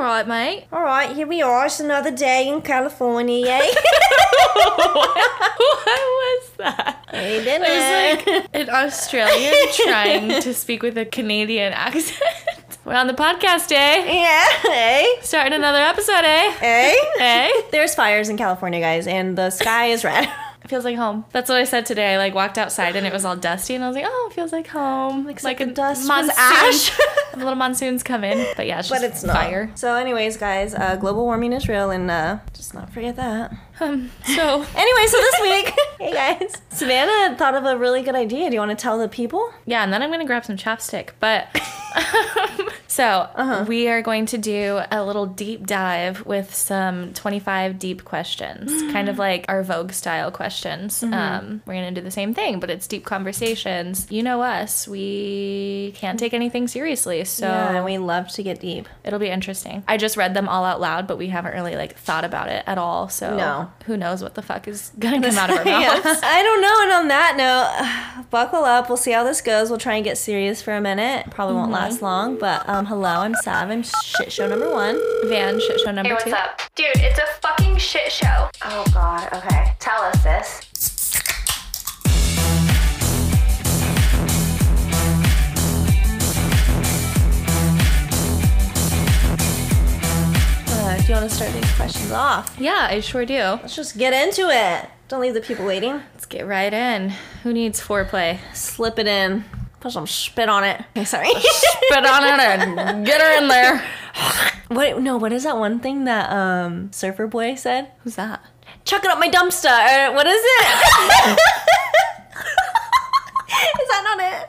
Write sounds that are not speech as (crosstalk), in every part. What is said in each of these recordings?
all right, mate. All right, here we are. It's another day in California. Yay! (laughs) what was that? hey. It was like an Australian (laughs) trying to speak with a Canadian accent. We're on the podcast, eh? yeah. Hey. Starting another episode, eh? Hey. (laughs) Eh? There's fires in California, guys, and the sky is red. Feels like home. That's what I said today. I like walked outside and it was all dusty, and I was like, "Oh, it feels like home." Like, Except the a dust monsoon. ash. (laughs) a little monsoon's coming, but yeah, it's just but it's not. fire. So, anyways, guys, uh, global warming is real, and uh, just not forget that. Um, so (laughs) Anyway, so this week, (laughs) hey guys, Savannah thought of a really good idea. Do you want to tell the people? yeah, and then I'm gonna grab some chapstick. But (laughs) so Uh-huh. we are going to do a little deep dive with some 25 deep questions, (gasps) kind of like our Vogue style questions. Mm-hmm. Um, we're gonna do the same thing, but it's deep conversations. You know us, we can't take anything seriously, so yeah, we love to get deep. It'll be interesting. I just read them all out loud, but we haven't really like thought about it at all. So No. Who knows what the fuck is gonna come out of our (laughs) Yeah. mouths? I don't know. And on that note, (sighs) buckle up. We'll see how this goes. We'll try and get serious for a minute. Probably won't Mm-hmm. last long. But um, hello, I'm Sav. I'm shit show number one. Van shit show number Hey, what's two. up? Dude, it's a fucking shit show. Oh God. Okay. Tell us this. Do you want to start these questions off? Yeah, I sure do. Let's just get into it. Don't leave the people waiting. Let's get right in. Who needs foreplay? Slip it in. Put some spit on it. Okay, sorry. (laughs) Spit on it and get her in there. (laughs) what? No. What is that one thing that um Surfer Boy said? Who's that? Chuck it up my dumpster. What is it? (laughs) is that not it?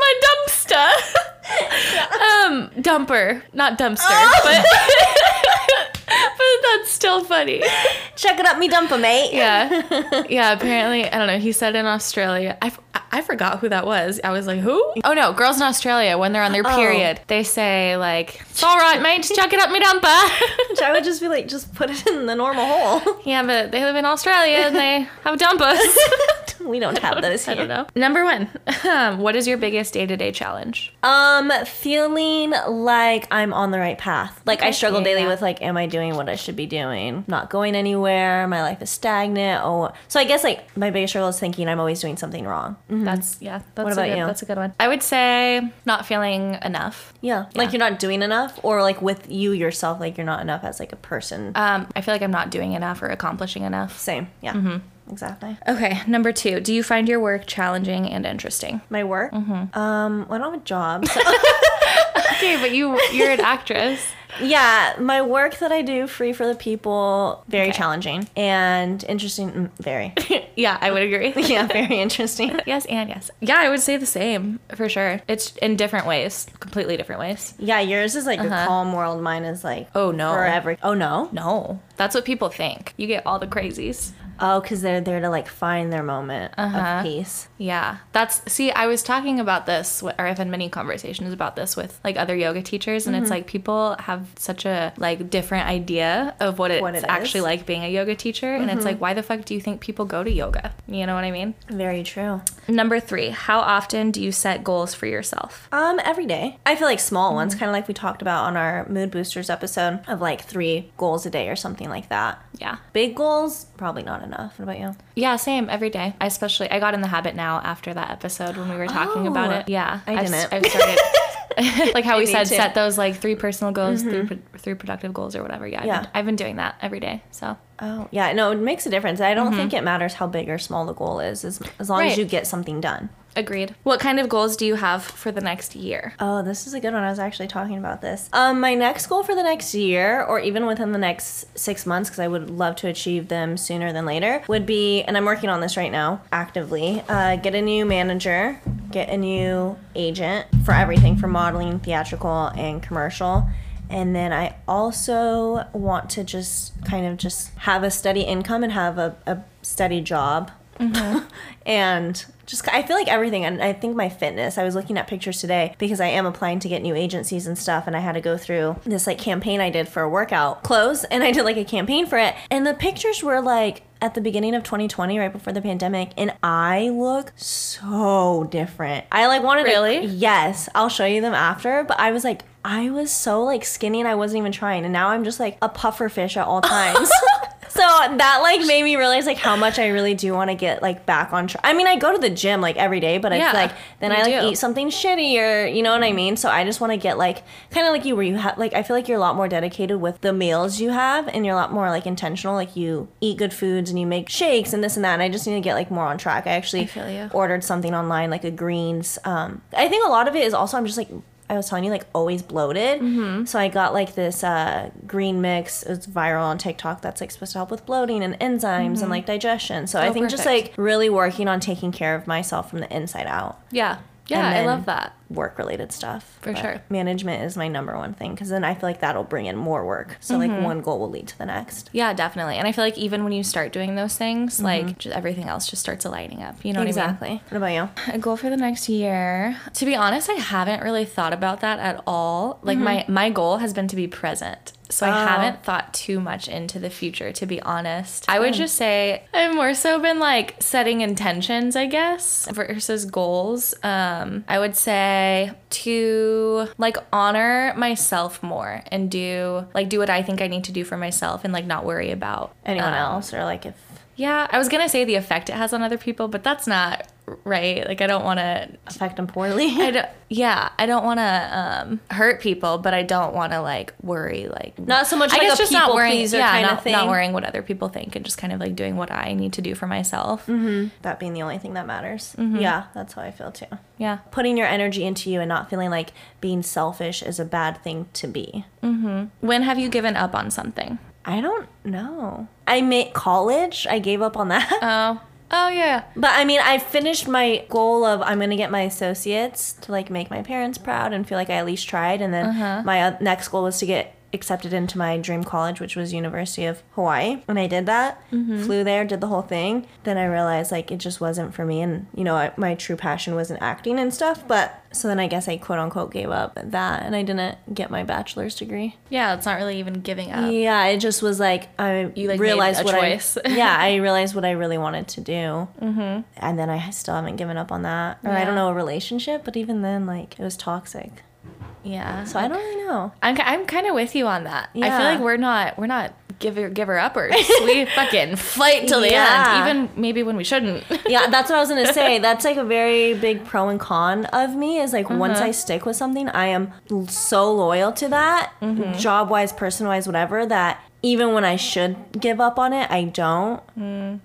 My dumpster. Um, dumper, not dumpster, Oh. but (laughs) but that's still funny. Check it up me dumper, mate. Yeah, yeah. Apparently, I don't know. He said in Australia. I, f- I forgot who that was. I was like, who? Oh no, girls in Australia when they're on their Oh. period, they say like, "It's all right, mate. Just chuck it up me dumper." Which I would just be like, just put it in the normal hole. (laughs) yeah, but they live in Australia and they have dumpers. (laughs) we don't have those I don't know. Number one, um, (laughs) what is your biggest day to day challenge? Um, feeling like I'm on the right path. Like I struggle Yeah, daily yeah. with like, am I doing what I should be doing? Not going anywhere. My life is stagnant. Oh, so I guess like my biggest struggle is thinking I'm always doing something wrong. That's yeah. That's What a about good, you? That's a good one. I would say not feeling enough. Yeah, like you're not doing enough, or like with you yourself, like you're not enough as like a person. Um, I feel like I'm not doing enough or accomplishing enough. Same. Yeah. Exactly. Okay, number two. Do you find your work challenging and interesting? My work. Mm-hmm. Um, well, I don't have a job. so- Okay, but you you're an actress. yeah, my work that I do, free for the people, very Okay. challenging and interesting. mm, Very. (laughs) yeah, I would agree. (laughs) yeah, very (laughs) interesting. yes, and yes. Yeah, I would say the same for sure. It's in different ways, completely different ways. Yeah, yours is like a Uh-huh. calm world. Mine is like Oh, no. forever. Oh no. No, that's what people think. You get all the crazies. Oh, because they're there to like find their moment Uh-huh. of peace. Yeah, that's see. I was talking about this, or I've had many conversations about this with like other yoga teachers, and it's like people have such a like different idea of what it's What it actually is. like being a yoga teacher, and it's like, why the fuck do you think people go to yoga? You know what I mean? Very true. Number three, how often do you set goals for yourself? Um, every day. I feel like small Mm-hmm. ones, kind of like we talked about on our mood boosters episode of like three goals a day or something like that. Yeah, Big goals, probably not enough. What about you? yeah, same every day. I especially I got in the habit now after that episode when we were talking about Oh, it. Yeah, I didn't. I've started. (laughs) like how we said, set those like three personal goals, three, mm-hmm. pro- three productive goals, or whatever. Yeah, I've, Been, I've been doing that every day. So Oh, yeah. No, it makes a difference. I don't think it matters how big or small the goal is, as, as long Mm-hmm. Right. as you get something done. Agreed. What kind of goals do you have for the next year? Oh, this is a good one. I was actually talking about this. Um, my next goal for the next year, or even within the next six months, because I would love to achieve them sooner than later, would be, and I'm working on this right now actively. Uh, get a new manager, get a new agent for everything for modeling, theatrical, and commercial. And then I also want to just kind of just have a steady income and have a, a steady job. Mm-hmm. (laughs) and just I feel like everything and I think my fitness. I was looking at pictures today because I am applying to get new agencies and stuff and I had to go through this like campaign I did for a workout clothes and I did like a campaign for it and the pictures were like at the beginning of 2020 right before the pandemic and I look so different. I like wanted Really? to Yes, I'll show you them after, but I was like I was so like skinny and I wasn't even trying, and now I'm just like a puffer fish at all (laughs) times. (laughs) so that like made me realize like how much I really do want to get like back on track. I mean, I go to the gym like every day, but Yeah, it's like then I like do. eat something shitty or you know what I mean. So I just want to get like kind of like you where you have like I feel like you're a lot more dedicated with the meals you have, and you're a lot more like intentional. Like you eat good foods and you make shakes and this and that. And I just need to get like more on track. I actually I ordered something online like a greens. Um, I think a lot of it is also I'm just like I was telling you like always bloated. Mm-hmm. So I got like this uh, green mix. It's viral on TikTok. That's like supposed to help with bloating and enzymes and like digestion. So I Oh, think just like really working on taking care of myself from the inside out. Yeah. Yeah, And I love that. Work related stuff For But sure. Management is my number one thing because then I feel like that'll bring in more work. So Mm-hmm. like one goal will lead to the next. Yeah, definitely. And I feel like even when you start doing those things, like just everything else just starts aligning up. You know what I mean? Mm-hmm. exactly. What about you? A goal for the next year. To be honest, I haven't really thought about that at all. Like my my goal has been to be present. So I Mm-hmm. Oh. haven't thought too much into the future, to be honest. I would just say I've more so been like setting intentions, I guess, versus goals. Um, I would say to like honor myself more and do like do what I think I need to do for myself and like not worry about Anyone um, else? Or like if Yeah, I was gonna say the effect it has on other people, but that's not right. Like I don't want to affect them poorly? (laughs) I don't, yeah, I don't want to um, hurt people, but I don't want to like worry like Not so much I like guess just not worrying, yeah, kind not, of thing. not worrying what other people think and just kind of like doing what I need to do for myself. Mm-hmm. that being the only thing that matters. Mm-hmm. Yeah, that's how I feel too. Yeah, Putting your energy into you and not feeling like being selfish is a bad thing to be. Mm-hmm. when have you given up on something? I don't know. I made college. I gave up on that. Oh, oh yeah, But I mean, I finished my goal of I'm gonna get my associates to like make my parents proud and feel like I at least tried. And then Uh-huh. my uh, next goal was to get accepted into my dream college, which was University of Hawaii. And I did that, Mm-hmm. flew there, did the whole thing. Then I realized like it just wasn't for me, and you know I, my true passion wasn't acting and stuff. But so then I guess I quote unquote gave up that, and I didn't get my bachelor's degree. yeah. It's not really even giving up. Yeah, it just was like I You, like, realized what choice. I (laughs) yeah I (laughs) realized what I really wanted to do, mm-hmm. and then I still haven't given up on that. Or I don't know a relationship, but even then, like it was toxic. Yeah, So I don't really know. I'm, I'm kind of with you on that. I feel like we're not we're not giver giver uppers. we (laughs) fucking fight till the Yeah. end, even maybe when we shouldn't. Yeah, that's what I was gonna say. (laughs) That's like a very big pro and con of me. Is like once uh-huh. I stick with something, I am so loyal to that, mm-hmm. job wise, person wise, whatever. That even when I should give up on it, I don't.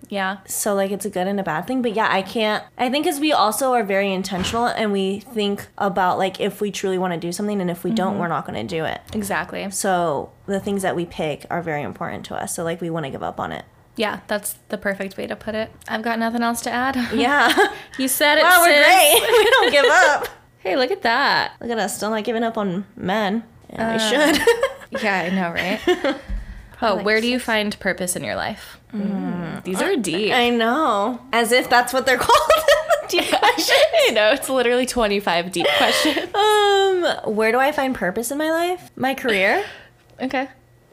yeah, so like it's a good and a bad thing but yeah i can't i think because we also are very intentional and we think about like if we truly want to do something and if we don't we're not going to do it exactly. so the things that we pick are very important to us so like we want to give up on it Yeah, that's the perfect way to put it. I've got nothing else to add. (laughs) yeah you said it. wow we're great (laughs) we don't give up (laughs) Hey, look at that. look at us still not giving up on men yeah, we Uh, should Yeah, I know, right? Oh, where do you find purpose in your life? Mm, These are deep. i know as if that's what they're (laughs) called Deep questions. (laughs) I know it's literally twenty five deep (laughs) questions. um where do i find purpose in my life my career Okay.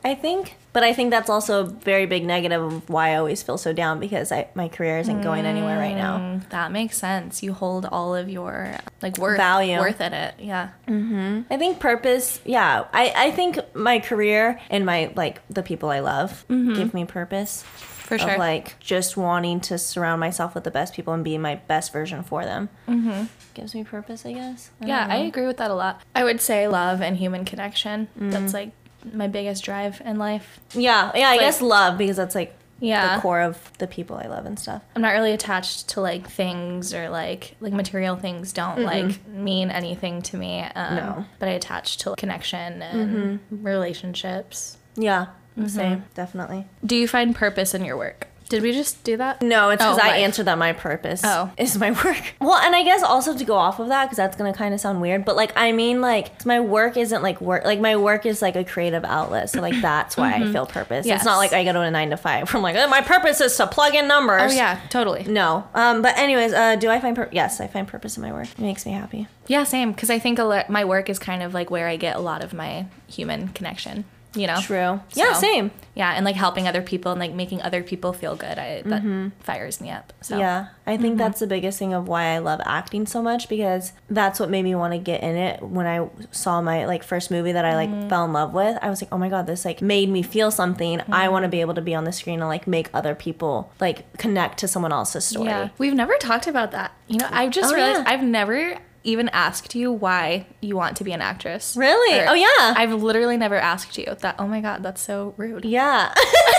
I think. But I think that's also a very big negative of why I always feel so down because I, my career isn't going anywhere right now. Mm, that makes sense. You hold all of your like worth Value. worth in it. Yeah. Hmm. I think purpose, yeah. I, I think my career and my, like, the people I love give me purpose. For sure. Of, like, just wanting to surround myself with the best people and be my best version for them. Mm-hmm. Gives me purpose, I guess. I Yeah, I agree with that a lot. I would say love and human connection. Mm-hmm. That's like my biggest drive in life. Yeah, yeah, I Like- guess love because that's, like, Yeah. the core of the people I love and stuff. I'm not really attached to like things or like like material things don't like mean anything to me. Um, No. But I attach to like, connection and relationships. Yeah, Mm-hmm. same, definitely. Do you find purpose in your work? Did we just do that? No, it's because Oh, I life. answered that my purpose Oh. (laughs) is my work. Well, and I guess also to go off of that, because that's going to kind of sound weird, but like, I mean, like, my work isn't like work. Like, my work is like a creative outlet. So, like, that's why I feel purpose. Mm-hmm. Yes. It's not like I go to a nine to five. (laughs) I'm like, "Oh, my purpose is to plug in numbers. Oh yeah, totally. No. Um, but, anyways, uh, do I find purpose? Yes, I find purpose in my work. It makes me happy. Yeah, same. Because I think a lot, my work is kind of like where I get a lot of my human connection. You know? True. Yeah, same. Yeah, and like helping other people and like making other people feel good. I that fires me up. So Mm-hmm. Yeah, I think that's the biggest thing of why I love acting so much because that's what made me want to get in it. When I saw my like first movie that I like Mm-hmm. fell in love with, I was like, oh my god, this like made me feel something. Mm-hmm. I want to be able to be on the screen and like make other people like connect to someone else's story. Yeah. We've never talked about that. You know, I've just Oh, realized yeah. I've never even asked you why you want to be an actress. Really? Or- Oh, yeah. I've literally never asked you that. Oh my god, that's so rude. Yeah.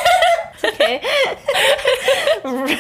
(laughs) okay. rude.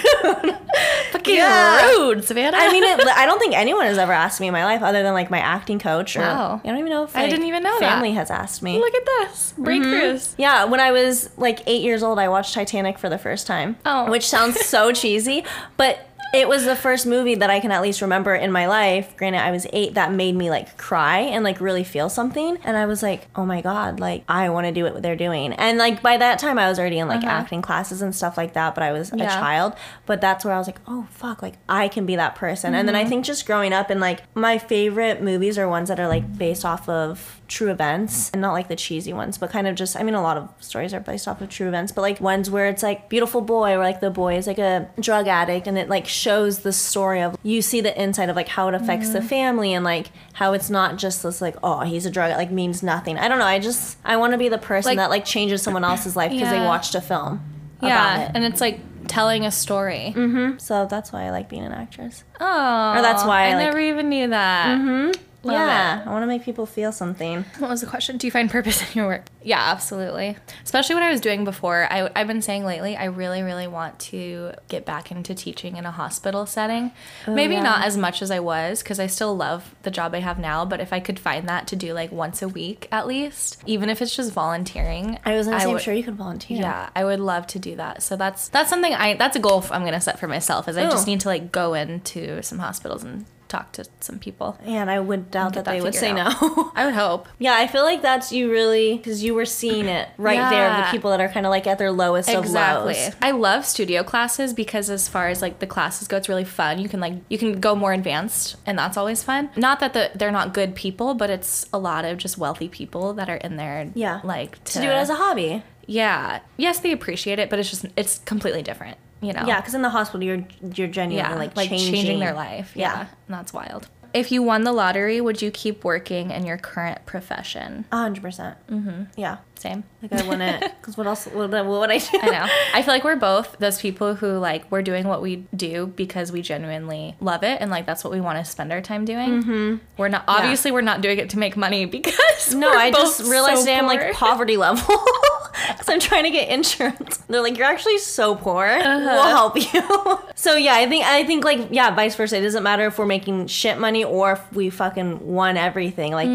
Fucking Yeah. rude, Savannah. I mean, it, (laughs) I don't think anyone has ever asked me in my life other than like my acting coach. Or, Wow. I don't even know if I didn't even know that. family has asked me. look at this breakthroughs. Mm-hmm. Yeah, when I was like eight years old, I watched Titanic for the first time. Oh. Which sounds so (laughs) cheesy, but it was the first movie that I can at least remember in my life. Granted, I was eight, that made me like cry and like really feel something. And I was like, oh my God, like I want to do what they're doing. And like by that time, I was already in like acting classes and stuff like that, but I was a Uh-huh. Child. But that's where I was like, oh fuck, like I can be that person. And then Mm-hmm. I think just growing up and like my favorite movies are ones that are like based off of true events and not like the cheesy ones, but kind of just I mean a lot of stories are based off of true events, but like ones where it's like beautiful boy where like the boy is like a drug addict and it like shows the story of you see the inside of like how it affects the family and like how it's not just this like oh he's a drug like means nothing. I don't know. I just I want to be the person Like- that like changes someone else's life because they watched a film. Yeah, About it. and it's like telling a story. So that's why I like being an actress. Oh, Or that's why I, I like- never even knew that. Mm-hmm. Yeah, I want to make people feel something. (laughs) What was the question? Do you find purpose (laughs) in your work? Yeah, absolutely. Especially what I was doing before. I, I've been saying lately, I really, really want to get back into teaching in a hospital setting. Oh, Maybe yeah. not as much as I was, because I still love the job I have now. But if I could find that to do like once a week at least, even if it's just volunteering, I was gonna say, I'm sure you could volunteer. Yeah, I would love to do that. So that's that's something I that's a goal I'm gonna set for myself. Is I just oh. need to like go into some hospitals and talk to some people. And I would doubt Get that, they would say figured no. (laughs) I would hope. Yeah, I feel like that's you really because you were seeing it right there. The people that are kind of like at their lowest Exactly. of lows. I love studio classes because as far as like the classes go, it's really fun. You can like you can go more advanced, and that's always fun. Not that the, they're not good people, but it's a lot of just wealthy people that are in there. Yeah. like To do it as a hobby. Yeah. Yes, they appreciate it, but it's just it's completely different. You know. Yeah, because in the hospital you're you're genuinely Yeah, like, like, changing. changing, their life. Yeah. Yeah. and that's wild. If you won the lottery, would you keep working in your current profession? A hundred percent. Mm-hmm. Yeah, Same. like I want to, (laughs) Because what else? What, what would I do? I know. I feel like we're both those people who like we're doing what we do because we genuinely love it and like that's what we want to spend our time doing. Mm-hmm. We're not obviously we're not doing it to make money because No, I just realized so I'm like poverty (laughs) level (laughs) because I'm trying to get insurance. They're like, you're actually so poor. Uh-huh. We'll help you. so yeah, I think I think like yeah, vice versa. It doesn't matter if we're making shit money or if we fucking won everything. Like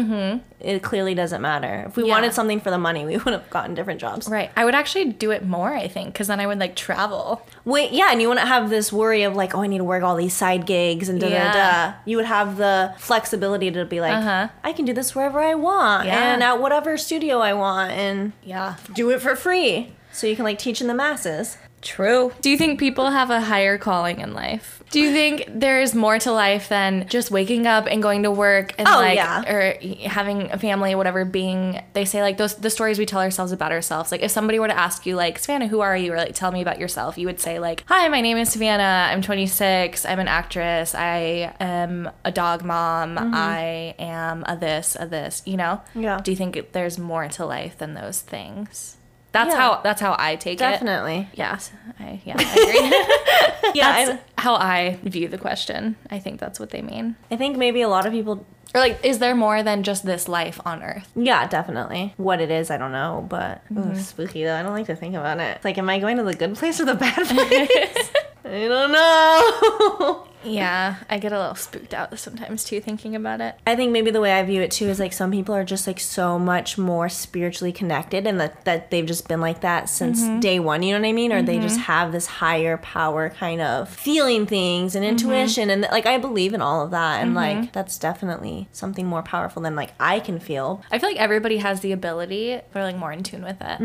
it clearly doesn't matter. If we. Yeah. wanted something for the money, we (laughs) would have gotten different jobs. right. I would actually do it more. I think because then I would like travel. Wait, yeah, and you wouldn't have this worry of like, oh, I need to work all these side gigs and da da Yeah. da. You would have the flexibility to be like, Uh-huh. I can do this wherever I want Yeah. and at whatever studio I want and Yeah. do it for free. So you can like teach in the masses. True. Do you think people have a higher calling in life? Do you think there is more to life than just waking up and going to work and Oh, like yeah. or having a family, whatever? Being they say like those the stories we tell ourselves about ourselves. Like if somebody were to ask you like Savannah, who are you, or like tell me about yourself, you would say like, Hi, my name is Savannah. I'm 26. I'm an actress. I am a dog mom. I am a this, a this. You know? Mm-hmm. Yeah. Do you think there's more to life than those things? That's Yeah. how that's how I take it. Definitely. Yes, I yeah, I (laughs) agree. (laughs) Yeah, that's how I view the question. I think that's what they mean. I, think maybe a lot of people. Or like, is there more than just this life on Earth? Yeah, definitely. What it is, I don't know, but ooh, mm-hmm. spooky though. I don't like to think about it. It's like, am I going to the good place or the bad (laughs) place? I don't know. Yeah, I get a little spooked out sometimes too thinking about it. I think maybe the way I view it too is like some people are just like so much more spiritually connected and that, that they've just been like that since mm-hmm. day one, you know what I mean? Or they just mm-hmm. have this higher power kind of feeling things and mm-hmm. intuition. And like I believe in all of that. And like that's definitely something more powerful than like I can feel. I feel like everybody has the ability. They're like more in tune with it.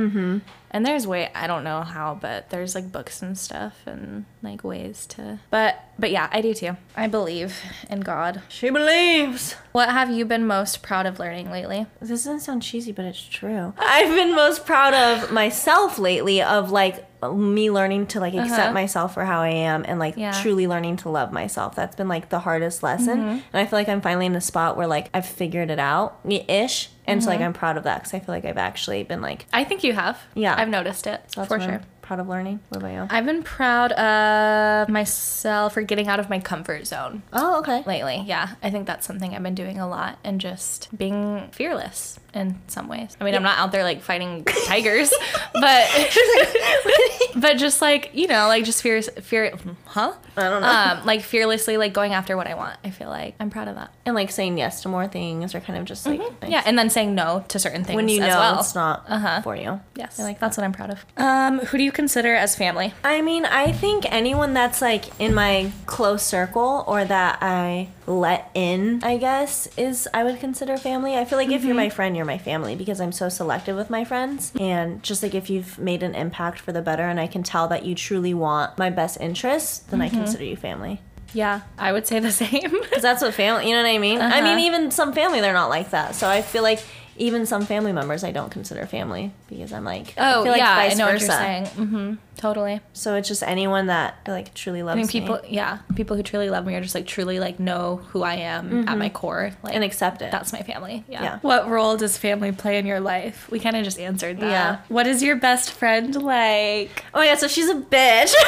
And there's way I don't know how, but there's like books and stuff and like ways to. But but yeah, I do do too. I believe in God. She believes. What have you been most proud of learning lately? This doesn't sound cheesy, but it's true. I've been most proud of myself lately of like me learning to like accept Uh-huh. myself for how I am and like Yeah. truly learning to love myself. That's been like the hardest lesson. Mm-hmm. And I feel like I'm finally in a spot where like I've figured it out ish. And Mm-hmm. so like I'm proud of that because I feel like I've actually been like, I think you have. Yeah. I've noticed it so for sure. I'm proud of learning. What about you? I've been proud of myself for getting out of my comfort zone Oh, okay. lately. Yeah, I think that's something I've been doing a lot and just being fearless in some ways. I mean, I'm not out there like fighting (laughs) tigers, but (laughs) but just like you know, like just fear, fear, huh? I don't know. Um, like fearlessly, like going after what I want. I feel like I'm proud of that. and like saying yes to more things or kind of just like. Mm-hmm. Yeah, and then saying no to certain things when you as know well. it's not Uh-huh. for you. Yes, I like that's what I'm proud of. Um, who do you consider as family? I mean, I think anyone that's like in my close circle or that I let in, I guess, is I would consider family. I feel like if you're my friend, you're my family because I'm so selective with my friends. And just like if you've made an impact for the better and I can tell that you truly want my best interests, then I consider you family. Yeah, I would say the (laughs) same. (laughs) Because that's what family, you know what I mean? I Uh-huh. mean, even some family, they're not like that. So I feel like even some family members I don't consider family because I'm like, I Oh feel like yeah, I vice know what you're saying. Mm-hmm. Totally. So it's just anyone that like truly loves I mean, me. people, yeah, people who truly love me are just like truly like know who I am at my core, like, and accept it. that's my family. Yeah. Yeah. What role does family play in your life? We kind of just answered that. Yeah. What is your best friend like? oh yeah, so she's a bitch. (laughs)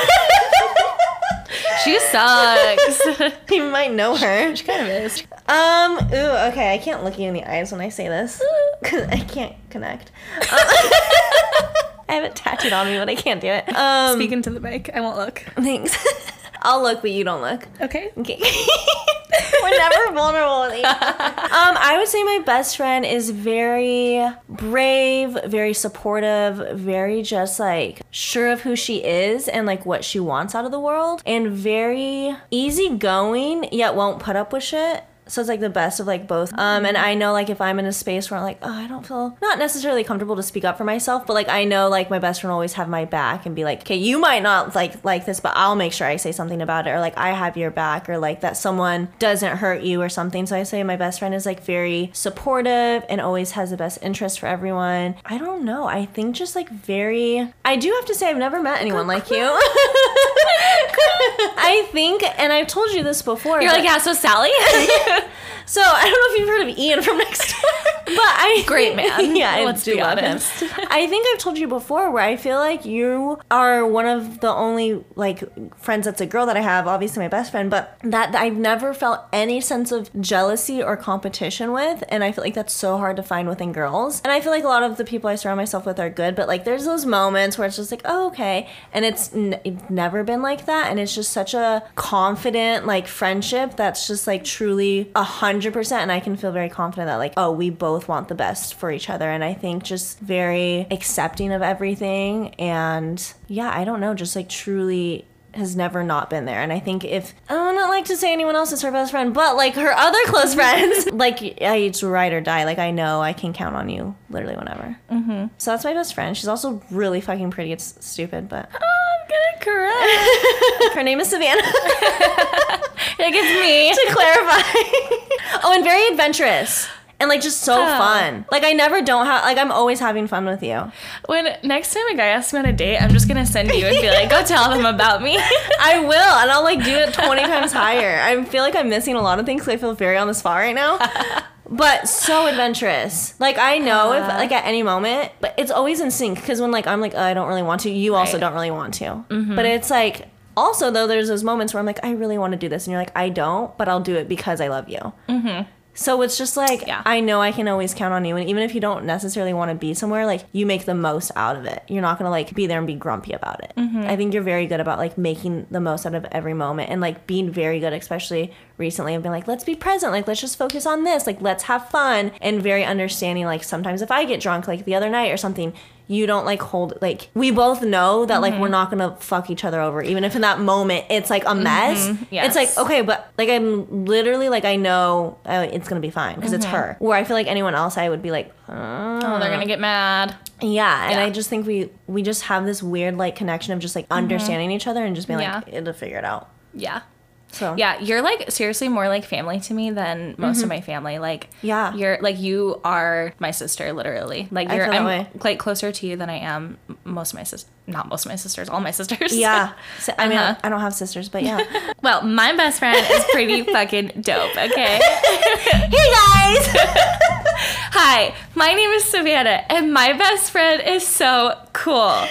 She sucks. (laughs) you might know her. she kind of is. Um. Ooh. Okay. I can't look you in the eyes when I say this because (laughs) (laughs) I can't connect. Um, I have it tattooed on me, but I can't do it. Um. Speaking to the mic, I won't look. Thanks. I'll look, but you don't look. Okay. Okay. (laughs) We're never (laughs) vulnerable with each. Um, I would say my best friend is very brave, very supportive, very just like sure of who she is and like what she wants out of the world, and very easygoing, yet won't put up with shit. So it's like the best of like both. Um, and I know like if I'm in a space where I'm like, oh, I don't feel not necessarily comfortable to speak up for myself, but like I know like my best friend will always have my back and be like, okay, you might not like like this, but I'll make sure I say something about it, or like I have your back, or like that someone doesn't hurt you or something. So I say my best friend is like very supportive and always has the best interest for everyone. I don't know. I think just like very. I do have to say I've never met anyone like you. (laughs) I think, and I've told you this before. You're like, yeah, so Sally? (laughs) (laughs) so I don't know if you've heard of Ian from next door, (laughs) but I Great man. (laughs) Yeah, I Let's do be honest. I think I've told you before where I feel like you are one of the only like friends that's a girl that I have. Obviously, my best friend, but that I've never felt any sense of jealousy or competition with, and I feel like that's so hard to find within girls. And I feel like a lot of the people I surround myself with are good, but like there's those moments where it's just like, oh okay, and it's, n- it's never been like that, and it's just such a confident like friendship that's just like truly a hundred percent, and I can feel very confident that like, oh, we both want the best for each other, and I think just very accepting of everything, and yeah, I don't know, just like truly has never not been there. And I think if I don't like to say anyone else is her best friend, but like her other close friends, (laughs) like I, it's ride or die. Like I know I can count on you literally whenever. Mm-hmm. So that's my best friend. She's also really fucking pretty. It's stupid, but I'm gonna correct. (laughs) her name is Savannah. (laughs) Like it's me. to clarify. oh, and very adventurous. And like just so Oh. fun. Like I never don't have like I'm always having fun with you. When next time a guy asks me on a date, I'm just gonna send you and be like, go tell them about me. (laughs) I will, and I'll like do it 20 times higher. I feel like I'm missing a lot of things I feel very on the spot right now. But so adventurous. Like I know if Uh. like at any moment, but it's always in sync because when like I'm like oh, I don't really want to, you also Right. don't really want to. But it's like also though there's those moments where I'm like I really want to do this, and you're like I don't, but I'll do it because I love you. So it's just like Yeah. I know I can always count on you, and even if you don't necessarily want to be somewhere, like you make the most out of it. You're not gonna like be there and be grumpy about it. Mm-hmm. I think you're very good about like making the most out of every moment and like being very good, especially recently. I've been like, let's be present, like let's just focus on this, like let's have fun, and very understanding. Like sometimes if I get drunk, like the other night or something. You don't like hold like we both know that like we're not gonna fuck each other over even if in that moment it's like a mess. It's like okay, but like I'm literally like I know uh, it's gonna be fine because it's her. Where I feel like anyone else, I would be like, uh, oh, they're gonna get mad. yeah. And Yeah. I just think we we just have this weird like connection of just like understanding each other and just being Yeah. like it'll figure it out. Yeah. So Yeah, you're like seriously more like family to me than most of my family. Like, Mm-hmm. Yeah. you're like you are my sister, literally. Like, you're I'm way. like closer to you than I am most of my sisters. Not most of my sisters, all my (laughs) sisters. Yeah. (laughs) So, I mean, Uh-huh. I don't have sisters, but yeah. (laughs) Well, my best friend is pretty fucking dope. Okay. hey guys! (laughs) Hi, my name is Savannah, and my best friend is so cool. Her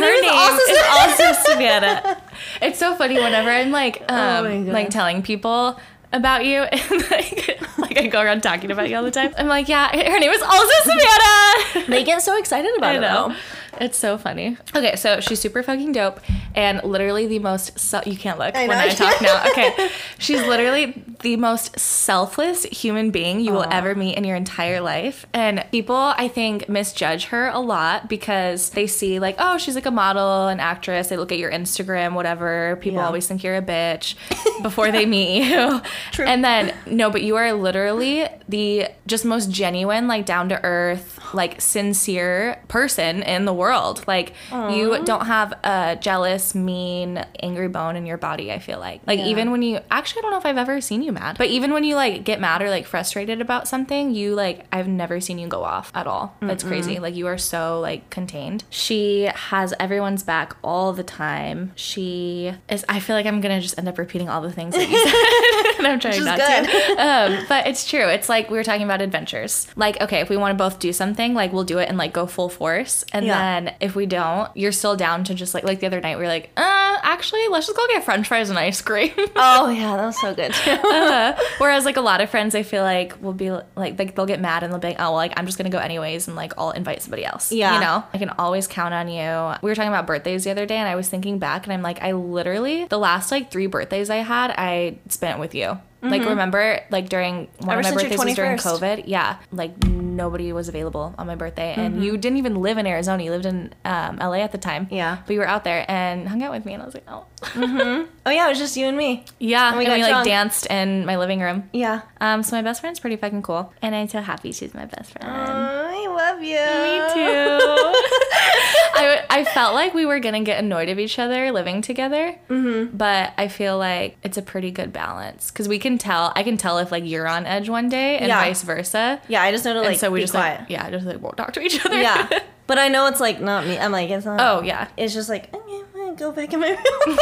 name is name also is also Savannah. (laughs) It's so funny whenever I'm like, Oh um, God. like telling people about you, (laughs) and like, like I go around talking about you all the time. I'm like, yeah, her name is also Savannah. they get so excited about I it. know. though. It's so funny. Okay, so she's super fucking dope and literally the most se- you can't look I when. I talk now. (laughs) Okay. She's literally the most selfless human being you will ever meet in your entire life. And people I think misjudge her a lot because they see like, oh, she's like a model, an actress. They look at your Instagram, whatever. People Yeah. always think you're a bitch (laughs) before they meet you. True. And then no, but you are literally the just most genuine, like down to earth, like sincere person in the world. Like you don't have a jealous, mean, angry bone in your body, I feel like. Like Yeah. even when you actually I don't know if I've ever seen you mad. But even when you like get mad or like frustrated about something, you like I've never seen you go off at all. It's crazy. Like you are so like contained. She has everyone's back all the time. She is I feel like I'm gonna just end up repeating all the things that you said. (laughs) (laughs) and I'm trying not good. to. Um, but it's true. It's like we were talking about adventures. Like, okay, if we want to both do something, like we'll do it and like go full force. And Yeah. then if we don't, you're still down to just like like the other night we were like, uh, actually, let's just go get French fries and ice cream. (laughs) Oh yeah, that was so good too. (laughs) Uh, whereas like a lot of friends, I feel like will be like like they'll get mad and they'll be like, oh, well, like I'm just gonna go anyways, and like I'll invite somebody else. Yeah. you know, I can always count on you. We were talking about birthdays the other day, and I was thinking back, and I'm like, I literally the last like three birthdays I had, I spent with you. Like remember, like during one Ever of my birthdays was during COVID. Yeah, like nobody was available on my birthday, and you didn't even live in Arizona. You lived in um, LA at the time. Yeah. but you were out there and hung out with me, and I was like, oh, (laughs) Oh yeah, it was just you and me. yeah. And we and we like danced in my living room. Yeah. Um, so my best friend's pretty fucking cool, and I'm so happy she's my best friend. I love you. Me too. (laughs) I, I felt like we were gonna get annoyed of each other living together, mm-hmm. but I feel like it's a pretty good balance because we can tell. I can tell if like you're on edge one day and Yeah. vice versa. Yeah, I just know to like and so we just quiet. like yeah, just like won't talk to each other. yeah, (laughs) but I know it's like not me. I'm like it's not. oh yeah. It's just like okay, go back in my room. (laughs)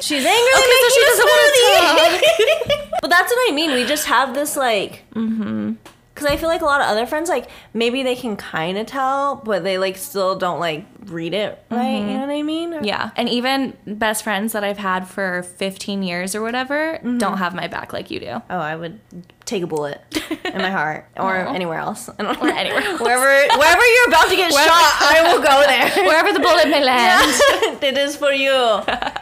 She's angry. Okay, so she doesn't wanna talk. (laughs) but that's what I mean. We just have this like. Mm-hmm. Because I feel like a lot of other friends, like maybe they can kind of tell, but they like still don't like read it right. You know what I mean? Mm-hmm. Yeah, and even best friends that I've had for 15 years or whatever Mm-hmm. don't have my back like you do. Oh, I would take a bullet in my heart (laughs) or anywhere else. I don't Or anywhere else. Wherever, wherever you're about to get shot, I will go (laughs) there. Wherever the bullet may land. (laughs) it is for you.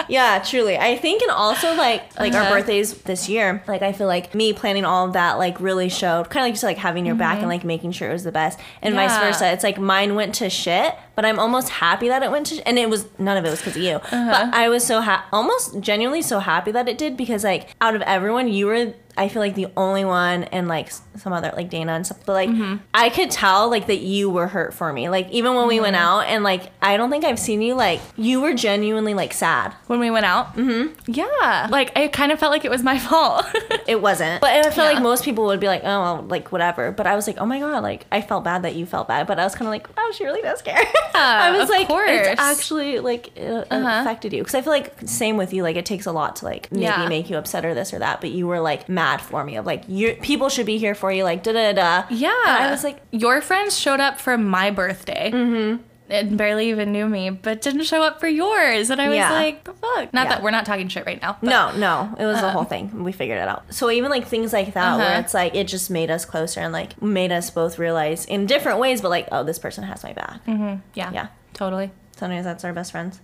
Yeah, truly. I think, and also like like our Uh-huh. birthdays this year. Like I feel like me planning all of that like really showed kind of like just like having your back and like making sure it was the best, and vice Mm-hmm. Versa. It's like mine went to shit, but I'm almost happy that it went to, and it was none of it was because of you. Uh-huh. But I was so ha- almost genuinely so happy that it did because like out of everyone, you were. I feel like the only one, and like some other like Dana and stuff, but like Mm-hmm. I could tell like that you were hurt for me. Like even when we went Mm-hmm. out, and like I don't think I've seen you like you were genuinely like sad. when we went out. Mm-hmm. Yeah, like I kind of felt like it was my (laughs) fault. It wasn't, but I feel Yeah. like most people would be like, oh, well, like whatever. But I was like, oh my god, like I felt bad that you felt bad, but I was kind of like, oh, she really does care. (laughs) I was of like, course. it's actually like it Uh-huh. affected you because I feel like same with you. Like it takes a lot to like maybe Yeah. make you upset or this or that, but you were like mad for me of like you people should be here for you, like da da da. yeah, And I was like, your friends showed up for my birthday. Mm-hmm. And barely even knew me, but didn't show up for yours. And I was Yeah. like, the fuck? Not Yeah. that we're not talking shit right now. but- No, no, it was the whole thing. We figured it out. So even like things like that, where Uh-huh. it's like it just made us closer and like made us both realize in different ways, but like, oh, this person has my back. Yeah. Yeah. Totally. So anyways, that's our best friends.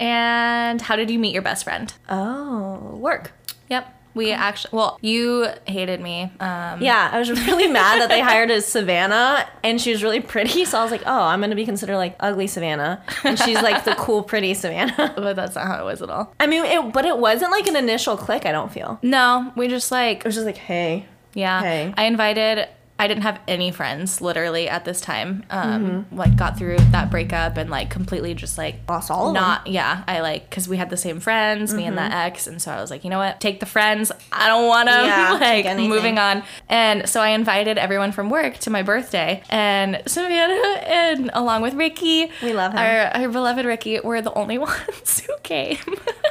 And how did you meet your best friend? Oh, work. Yep. We actually, well, you hated me. Um, Yeah, I was really (laughs) mad that they hired a Savannah and she was really pretty. So I was like, oh, I'm gonna be considered like ugly Savannah, and she's like the cool, pretty Savannah. (laughs) but that's not how it was at all. I mean, it, but it wasn't like an initial click. I don't feel. No, we just like It was just like, hey, Yeah. Hey. I invited I didn't have any friends literally at this time. Um, like got through that breakup and like completely just like Lost all of not yeah. I like because we had the same friends, me and that ex, and so I was like, you know what, take the friends. I don't want to Yeah, (laughs) like moving on. And so I invited everyone from work to my birthday, and Savannah (laughs) and along with Ricky, We love him. Our, our beloved Ricky, were the only (laughs) ones who came.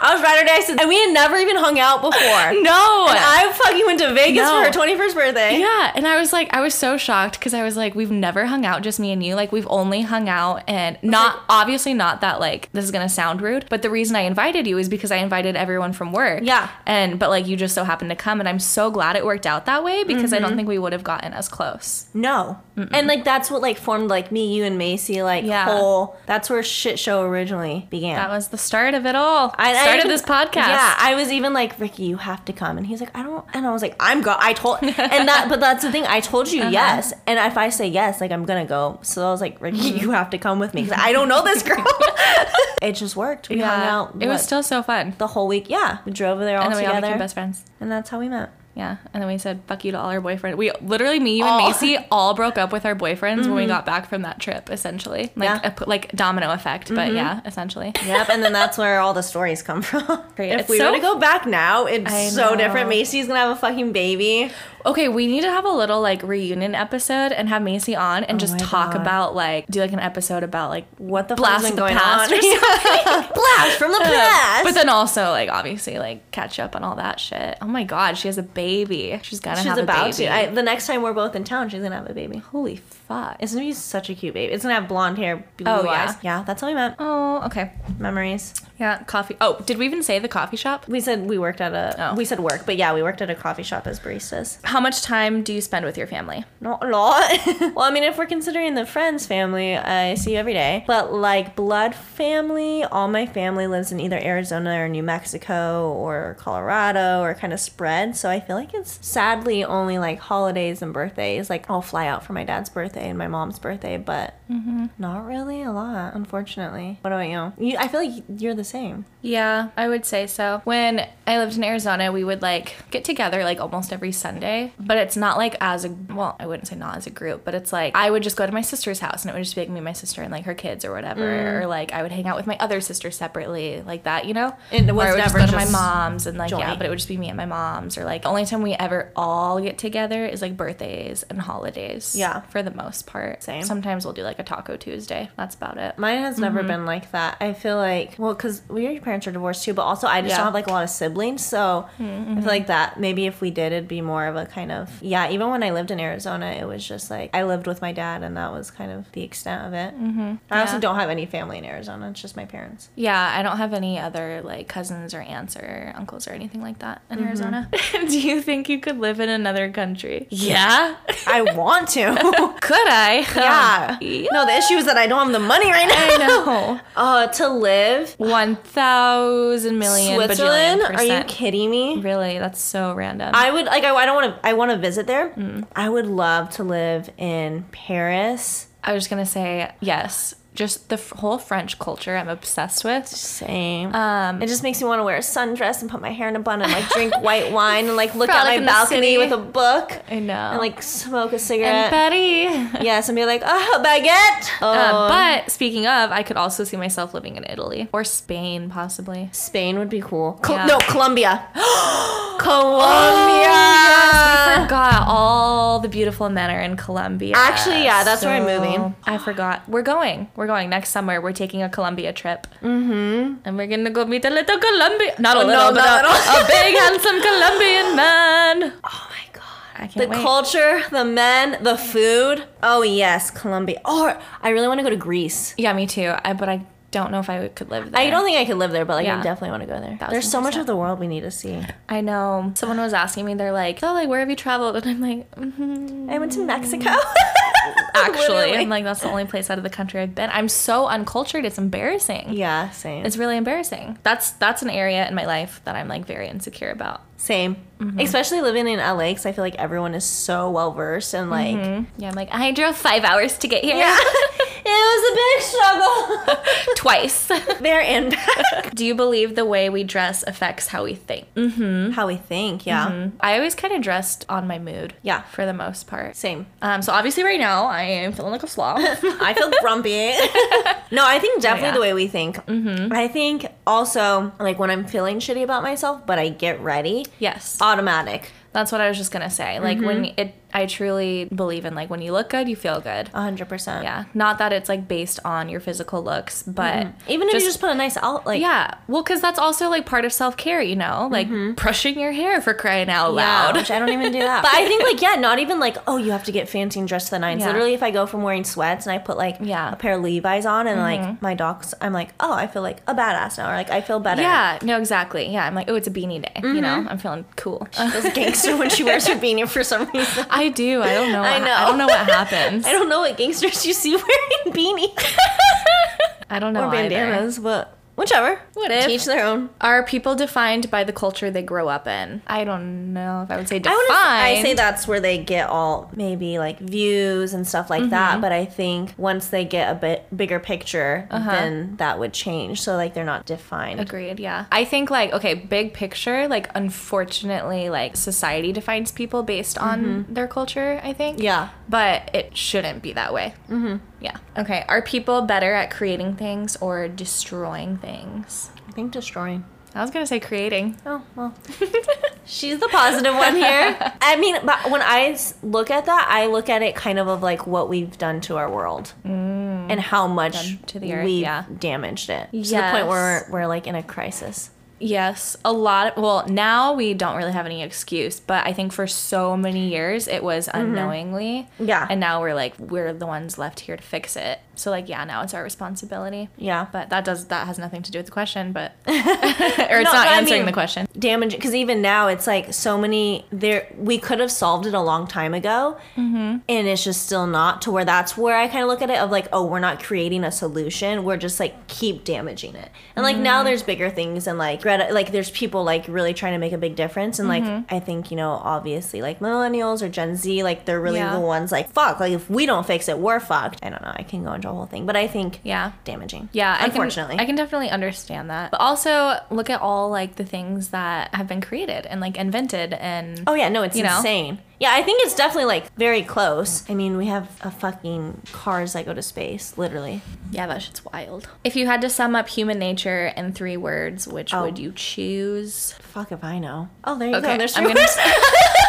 I was right die, and we had never even hung out before. no, And I fucking went to Vegas No. for her 21st birthday. Yeah, and I was like, I was so shocked because I was like, we've never hung out, just me and you. Like, we've only hung out, and not obviously not that like this is gonna sound rude, but the reason I invited you is because I invited everyone from work. Yeah. and but like you just so happened to come, and I'm so glad it worked out that way because I don't mm-hmm. think we would have gotten as close. No. And like that's what like formed like me, you, and Macy like Yeah. whole. That's where shit show originally began. That was the start of it all. I, I started even- this podcast. Yeah, I was even like, Ricky, you have to come, and he's like, I don't, and I was like, I'm go. I told, and that, but that's the thing. I told (laughs) Uh-huh. you yes, and if I say yes, like I'm gonna go. So I was like, Ricky, Mm-hmm. you have to come with me because I don't know this (laughs) girl. (laughs) it just worked. We hung yeah, out. it was still so fun. the whole week. Yeah, we drove there all And then we all became best friends. and that's how we met. Yeah, and then we said fuck you to all our boyfriends. We literally, me, you, and Oh. Macy, all broke up with our boyfriends when we mm-hmm. got back from that trip. Essentially, like Yeah. a, like domino effect, but mm-hmm. yeah, essentially. Yep, and then that's where all the stories come (laughs) from. Great. If It's we so- were to go back now, it's I so different. Macy's gonna have a fucking baby. Okay, we need to have a little like reunion episode and have Macy on and oh just Oh my talk God. about like do like an episode about like What the Blast the going past on? or something. (laughs) Blast from the (laughs) past. But then also like obviously like catch up on all that shit. Oh my god, she has a baby. She's gonna she's have a baby. She's about to. I, the next time we're both in town, she's gonna have a baby. Holy fuck. It's gonna be such a cute baby. It's gonna have blonde hair, blue Oh, yeah. eyes. Yeah, that's how we met. Oh, okay. Memories. Yeah, coffee. Oh, did we even say the coffee shop? We said we worked at a. Oh. We said work, but yeah, we worked at a coffee shop as baristas. How much time do you spend with your family? Not a lot. (laughs) well, I mean, if we're considering the friends family, I see you every day. But like blood family, all my family lives in either Arizona or New Mexico or Colorado or kind of spread. So I feel like it's sadly only like holidays and birthdays. Like I'll fly out for my dad's birthday and my mom's birthday, but mm-hmm. not really a lot, unfortunately. What about you? you? I feel like you're the same. Yeah, I would say so. When I lived in Arizona, we would like get together like almost every Sunday, but it's not like as a well, I wouldn't say not as a group, but it's like I would just go to my sister's house and it would just be like me and my sister and like her kids or whatever, mm. or like I would hang out with my other sister separately, like that, you know. And It or was I would just never go to my mom's and like yeah, but it would just be me and my mom's or like the only time we ever all get together is like birthdays and holidays. Yeah. for the most part. Same. Sometimes we'll do like a Taco Tuesday. That's about it. Mine has never mm-hmm. been like that. I feel like, well, because we your parents are divorced too, but also I just Yeah. don't have like a lot of siblings. So I feel mm-hmm. like that maybe if we did, it'd be more of a kind of, yeah, even when I lived in Arizona, it was just like I lived with my dad and that was kind of the extent of it. Mm-hmm. I also don't have any family in Arizona. It's just my parents. Yeah, I don't have any other like cousins or aunts or uncles or anything like that in mm-hmm. Arizona. (laughs) Do you think you could live in another country? Yeah. I want to. (laughs) could I? yeah. No, the issue is that I don't have the money right now. I know. (laughs) Uh, to live One thousand million Switzerland? Are you kidding me? Really? That's so random. I would like. I, I don't want to. I want to visit there. Mm. I would love to live in Paris. I was just gonna say yes. Just the f- whole French culture, I'm obsessed with. Same. Um, it just makes me want to wear a sundress and put my hair in a bun and like drink (laughs) white wine and like look out my balcony with a book I know. and like smoke a cigarette. and. Betty. (laughs) yes, and be like, oh, baguette. Oh, Uh, but speaking of, I could also see myself living in Italy or Spain, possibly. Spain would be cool. Col- Yeah. No, Colombia. (gasps) (gasps) Oh, Colombia. I forgot all the beautiful men are in Colombia. Actually, yeah, that's where I'm moving. I forgot. We're going. We're going next summer. We're taking a Colombia trip. Mm-hmm. And we're gonna go meet a little Colombia. Not a Oh, no, little, but not a, a big, handsome Colombian man. Oh my god. I can't The wait. culture, the men, the food. Oh yes, Colombia. Oh, I really want to go to Greece. yeah, me too. I, but I don't know if I could live there. I don't think I could live there, but like I definitely want to go there. There's so much of the world we need to see. I know. Someone was asking me. They're like, "Oh, like where have you traveled?" And I'm like, mm-hmm. I went to Mexico. (laughs) (laughs) "Actually. I'm like, that's the only place out of the country I've been. I'm so uncultured. It's embarrassing. yeah, same. It's really embarrassing. That's that's an area in my life that I'm like very insecure about. Same. Mm-hmm. Especially living in LA because I feel like everyone is so well versed and like. Yeah, I'm like I drove five hours to get here. Yeah. (laughs) (laughs) it was a big struggle. twice. There and back. Do you believe the way we dress affects how we think? Mm-hmm. How we think, yeah. I always kind of dressed on my mood. Yeah. For the most part. Same. Um, so obviously right now I am feeling like a sloth. (laughs) I feel grumpy. (laughs) no, I think definitely yeah. the way we think. Mm-hmm. I think also like when I'm feeling shitty about myself, but I get ready, yes. automatic. That's what I was just gonna say. Like when it I truly believe in like when you look good, you feel good. A hundred percent. Yeah. Not that it's like based on your physical looks, but mm-hmm. Even if you just put a nice out like yeah. Well, because that's also like part of self care, you know, like mm-hmm. brushing your hair for crying out Yeah, loud. which I don't even do (laughs) that. But I think like yeah, not even like oh you have to get fancy and dressed to the nines. Yeah. Literally, if I go from wearing sweats and I put like Yeah. Mm-hmm. a pair of Levi's on and like mm-hmm. my docs, I'm like oh I feel like a badass now or like I feel better. Yeah, no, exactly. Yeah, I'm like, oh, it's a beanie day. You know, I'm feeling cool. This gangster when she (laughs) wears her beanie for some reason. I do. I don't know. (laughs) I know. I don't know what happens. (laughs) I don't know what gangsters you see (laughs) wearing beanies I don't know or either. bandanas, but whichever. What if? Teach their own. Are people defined by the culture they grow up in? I don't know if I would say I defined. would I say that's where they get all maybe like views and stuff like Mm-hmm. that. But I think once they get a bit bigger picture, Uh-huh. then that would change. So like they're not defined. Agreed, yeah. I think like okay, big picture, like unfortunately like society defines people based on their culture, I think. Mm-hmm. Yeah. But it shouldn't be that way. Mm-hmm. Yeah. Okay. Are people better at creating things or destroying things? I think destroying. I was gonna say creating. Oh well. (laughs) She's the positive one here. (laughs) I mean, but when I look at that, I look at it kind of of like what we've done to our world and how much Mm. Done to the earth, we've yeah. damaged it to the point where we're, we're like in a crisis. Yes, a lot. well, now we don't really have any excuse, but I think for so many years it was unknowingly. Mm-hmm. Yeah. And now we're like we're the ones left here to fix it. So like yeah, now it's our responsibility. Yeah. But that does that has nothing to do with the question, but (laughs) (laughs) or it's No, not no, I answering mean- the question. damage because even now it's like so many there we could have solved it a long time ago Mm-hmm. and it's just still not to where that's where i kind of look at it of like oh we're not creating a solution we're just like keep damaging it and like Mm. now there's bigger things and like Greta like there's people like really trying to make a big difference and Mm-hmm. like i think you know obviously like millennials or gen z like they're really Yeah. the ones like fuck like if we don't fix it we're fucked i don't know i can go a whole thing but i think Yeah. damaging Yeah, unfortunately I can, I can definitely understand that. But also look at all like the things that have been created and like invented and Oh yeah, no, it's You know? insane. Yeah, I think it's definitely like very close. I mean, we have a fucking cars that go to space, literally. yeah, that shit's wild. If you had to sum up human nature in three words, which Oh. would you choose? Fuck if I know. Oh, there you Okay, go. There's I'm three gonna. (laughs) (laughs)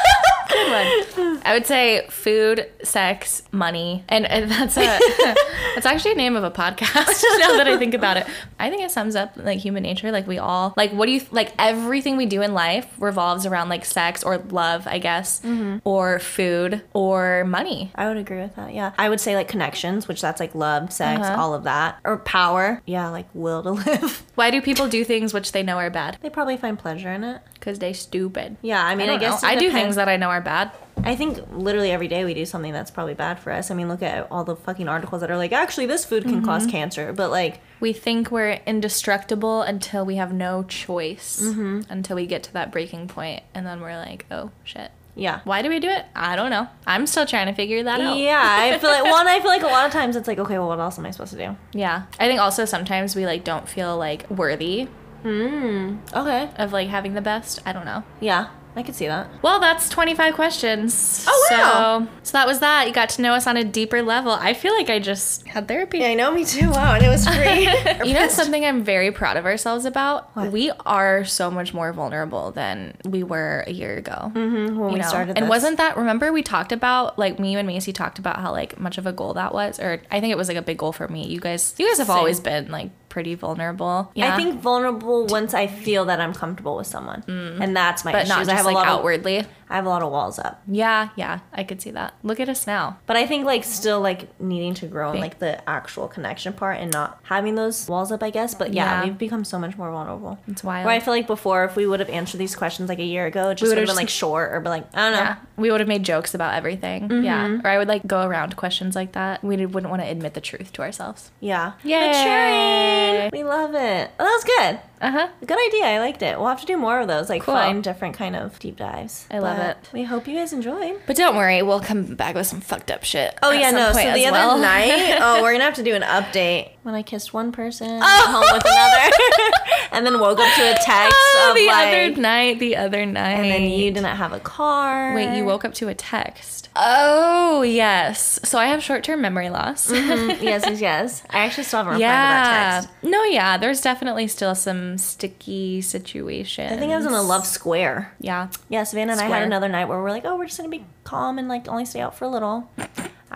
Good one. I would say food, sex, money, and, and that's a (laughs) that's actually a name of a podcast. (laughs) now that I think about it, I think it sums up like human nature. Like we all like what do you like everything we do in life revolves around like sex or love, I guess, Mm-hmm. or food or money. I would agree with that. Yeah, I would say like connections, which that's like love, sex, Uh-huh. all of that, or power. Yeah, like will to (laughs) live. Why do people do things which they know are bad? they probably find pleasure in it. Because they stupid. Yeah, I mean, I, don't guess I do things that I know are bad. I think literally every day we do something that's probably bad for us. I mean, look at all the fucking articles that are like, actually, this food can Mm-hmm. cause cancer, but like, We think we're indestructible until we have no choice. Mm-hmm. Until we get to that breaking point, and then we're like, oh shit. yeah. Why do we do it? I don't know. I'm still trying to figure that out. Yeah, I feel like one. I feel like a lot of (laughs) times it's like, okay, well, what else am I supposed to do? Yeah. I think also sometimes we like don't feel like worthy Mm. Okay. of like having the best. I don't know. Yeah, I could see that. Well, that's 25 questions. Oh, wow. So, so that was that. You got to know us on a deeper level. I feel like I just had therapy. Yeah, I know, me too. Wow, and it was free. (laughs) (laughs) You know something I'm very proud of ourselves about? What? We are so much more vulnerable than we were a year ago. Mm-hmm, when you we know? started and wasn't that remember we talked about like me and Macy talked about how like much of a goal that was or I think it was like a big goal for me. You guys you guys have Same. always been like pretty vulnerable. I think vulnerable once I feel that I'm comfortable with someone, mm. and that's my but issues. not I have like a lot outwardly. Of, I have a lot of walls up, Yeah, yeah, I could see that. Look at us now. but I think like still like needing to grow in like the actual connection part and not having those walls up. I guess, but yeah, Yeah. we've become so much more vulnerable. It's wild. Where I feel like before, if we would have answered these questions like a year ago, it just would've been like short or be like I don't know. yeah, we would have made jokes about everything. Mm-hmm. Yeah, or I would like go around questions like that. We wouldn't want to admit the truth to ourselves. Yeah. Yay. Maturing. We love it. Oh, that was good. Uh huh. Good idea. I liked it. We'll have to do more of those, like Cool. find different kind of deep dives. I love But it. We hope you guys enjoyed. But don't worry, we'll come back with some fucked up shit. Oh yeah, no. So the other well. night, (laughs) oh, we're gonna have to do an update when I kissed one person, went (laughs) home with another, (laughs) and then woke up to a text Oh, of the like, other night, the other night. and then you didn't have a car. Wait, you woke up to a text. Oh, yes. So I have short term memory loss. Mm, yes, yes, yes. I actually still haven't replied to that text. No, yeah. There's definitely still some sticky situation. I think I was in a love square. Yeah. Yeah, Savannah and I had another night where we're like, oh, we're just gonna be calm and like only stay out for a little.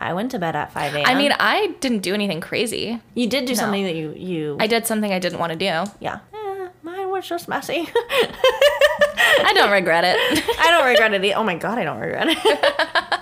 I went to bed at 5 a.m. I mean, I didn't do anything crazy. you did do something that you you I did something I didn't want to do. yeah. Eh, mine was just messy. (laughs) I don't regret it. (laughs) I don't regret it. Oh my god, I don't regret it. (laughs)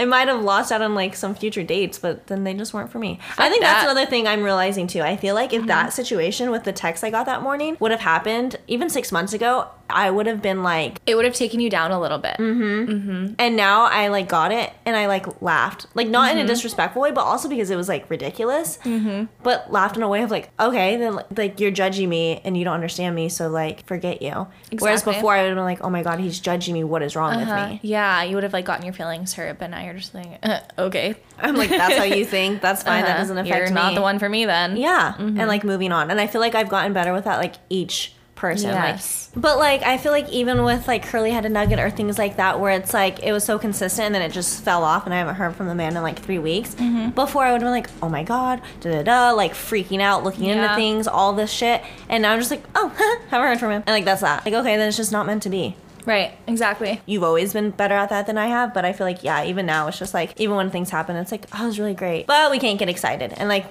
I might have lost out on like some future dates, but then they just weren't for me. I think that's that. Mm-hmm. another thing I'm realizing too. I feel like if that situation with the text I got that morning would have happened even six months ago, I would have been like, It would have taken you down a little bit. Mhm. Mhm. and now I like got it and I like laughed, like not Mm-hmm. in a disrespectful way, but also because it was like ridiculous. Mm-hmm. But laughed in a way of like, okay, then like you're judging me and you don't understand me, so like forget you. Exactly. Whereas before I would have been like, oh my god, he's judging me. What is wrong Uh-huh. with me? Yeah, you would have like gotten your feelings hurt, but now you're just like, (laughs) uh, okay, I'm like, that's how you (laughs) think. That's fine. That Uh-huh. doesn't affect You're me. not the one for me then. Yeah, and like moving on. And I feel like I've gotten better with that. Like each person. Yes. Like, but like I feel like even with like curly headed nugget or things like that, where it's like it was so consistent and then it just fell off, and I haven't heard from the man in like three weeks. Mm-hmm. Before I would have been like, oh my god, da da da, like freaking out, looking into things, all this shit, and now I'm just like, oh, (laughs) haven't heard from him, and like that's that. Like okay, then it's just not meant to be. Right, exactly. You've always been better at that than I have, but I feel like yeah, even now it's just like even when things happen, it's like oh, it was really great, but we can't get excited, and like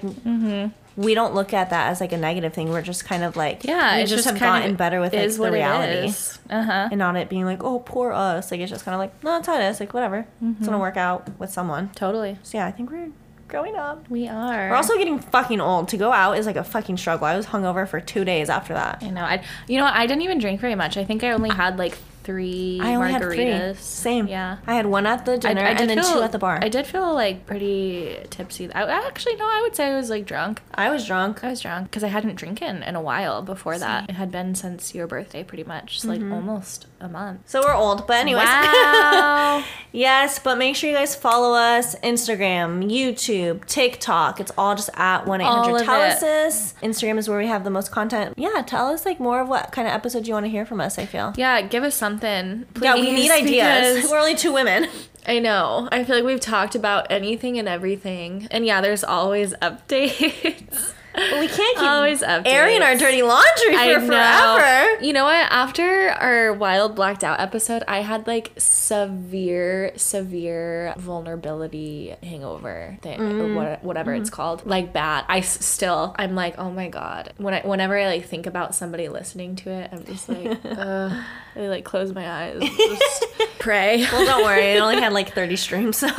we don't look at that as like a negative thing. We're just kind of like Yeah, we just, just have kind gotten of better with like, the reality. Uh huh. and not it being like oh poor us. Like it's just kind of like no, it's it is. Like whatever, it's gonna work out with someone. Totally. So yeah, I think we're growing up. We are. We're also getting fucking old. To go out is like a fucking struggle. I was hungover for two days after that. I know. I. You know, what? I didn't even drink very much. I think I only had like three I only had margaritas. three. Same. Yeah. I had one at the dinner and then two at the bar. I did feel like pretty tipsy. I, I actually no, I would say I was like drunk. I was drunk. I was drunk because I hadn't drinking in a while before that. It had been since your birthday, pretty much, Mm-hmm. like almost a month. So we're old, but anyways. Wow. (laughs) yes, but make sure you guys follow us Instagram, YouTube, TikTok. It's all just at one eight us this. Instagram is where we have the most content. Yeah, tell us like more of what kind of episodes you want to hear from us. I feel. yeah, give us something. Please, yeah, we need ideas. (laughs) We're only two women. I know. I feel like we've talked about anything and everything. And yeah, there's always updates. (laughs) But we can't keep Always updates. airing our dirty laundry for forever. You know what? After our wild blacked out episode, I had like severe, severe vulnerability hangover thing, or what, whatever it's called. Like bad. I s- still, I'm like, oh my god. When I, whenever I like think about somebody listening to it, I'm just like, (laughs) uh, I like close my eyes, (laughs) just pray. Well, don't worry. It only had like thirty streams, so (laughs)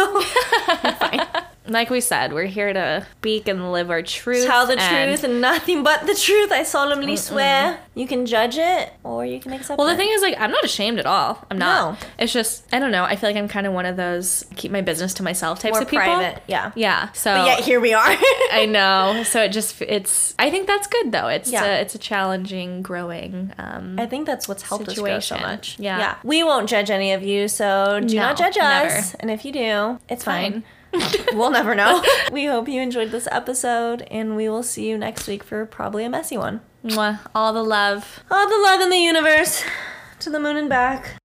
like we said, we're here to speak and live our truth. tell the and- truth and nothing but the truth. I solemnly swear. You can judge it or you can accept Well, it. Well, the thing is, like, I'm not ashamed at all. I'm not. No. It's just, I don't know. I feel like I'm kind of one of those keep my business to myself types More of people. private, yeah. Yeah. So But yet here we are. (laughs) I know. So it just, it's. I think that's good though. It's Yeah. a, it's a challenging, growing. Um, I think that's what's helped us grow so Situation. much. Yeah. We won't judge any of you, so do No, not judge us. never. And if you do, it's fine. fine. (laughs) we'll never know. (laughs) we hope you enjoyed this episode, and we will see you next week for probably a messy one. Mwah. All the love. All the love in the universe. To the moon and back.